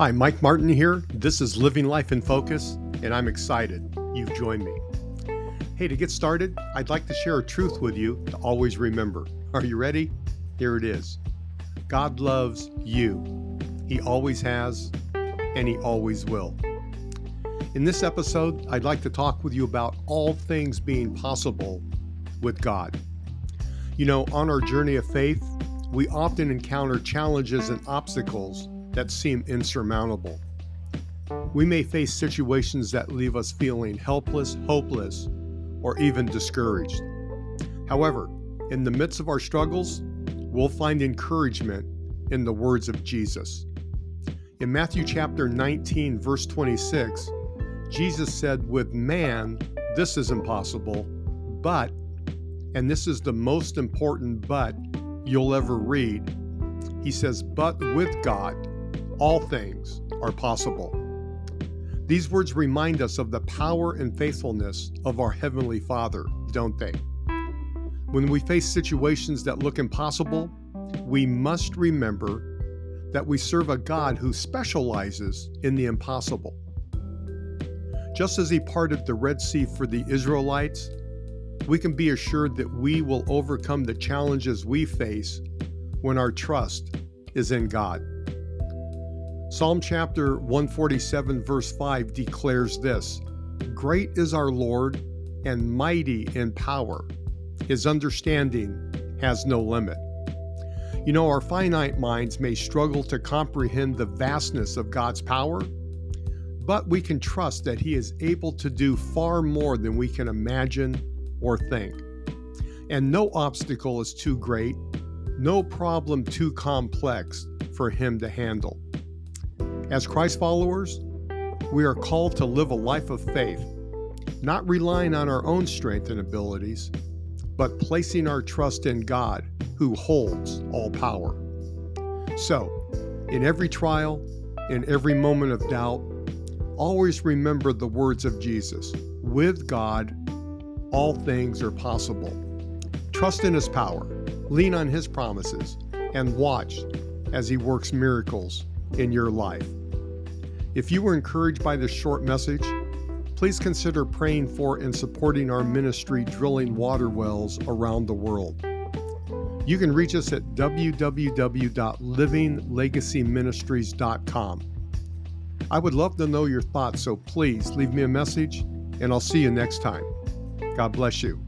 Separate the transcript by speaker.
Speaker 1: Hi, Mike Martin here. This is Living Life in Focus, and I'm excited you've joined me. Hey, to get started, I'd like to share a truth with you to always remember. Are you ready? Here it is God loves you. He always has, and He always will. In this episode, I'd like to talk with you about all things being possible with God. You know, on our journey of faith, we often encounter challenges and obstacles that seem insurmountable. We may face situations that leave us feeling helpless, hopeless, or even discouraged. However, in the midst of our struggles, we'll find encouragement in the words of Jesus. In Matthew chapter 19, verse 26, Jesus said, With man, this is impossible, but, and this is the most important but you'll ever read, he says, But with God, all things are possible. These words remind us of the power and faithfulness of our Heavenly Father, don't they? When we face situations that look impossible, we must remember that we serve a God who specializes in the impossible. Just as He parted the Red Sea for the Israelites, we can be assured that we will overcome the challenges we face when our trust is in God. Psalm chapter 147, verse 5 declares this Great is our Lord and mighty in power. His understanding has no limit. You know, our finite minds may struggle to comprehend the vastness of God's power, but we can trust that He is able to do far more than we can imagine or think. And no obstacle is too great, no problem too complex for Him to handle. As Christ followers, we are called to live a life of faith, not relying on our own strength and abilities, but placing our trust in God who holds all power. So, in every trial, in every moment of doubt, always remember the words of Jesus with God, all things are possible. Trust in His power, lean on His promises, and watch as He works miracles in your life. If you were encouraged by this short message, please consider praying for and supporting our ministry drilling water wells around the world. You can reach us at www.livinglegacyministries.com. I would love to know your thoughts, so please leave me a message, and I'll see you next time. God bless you.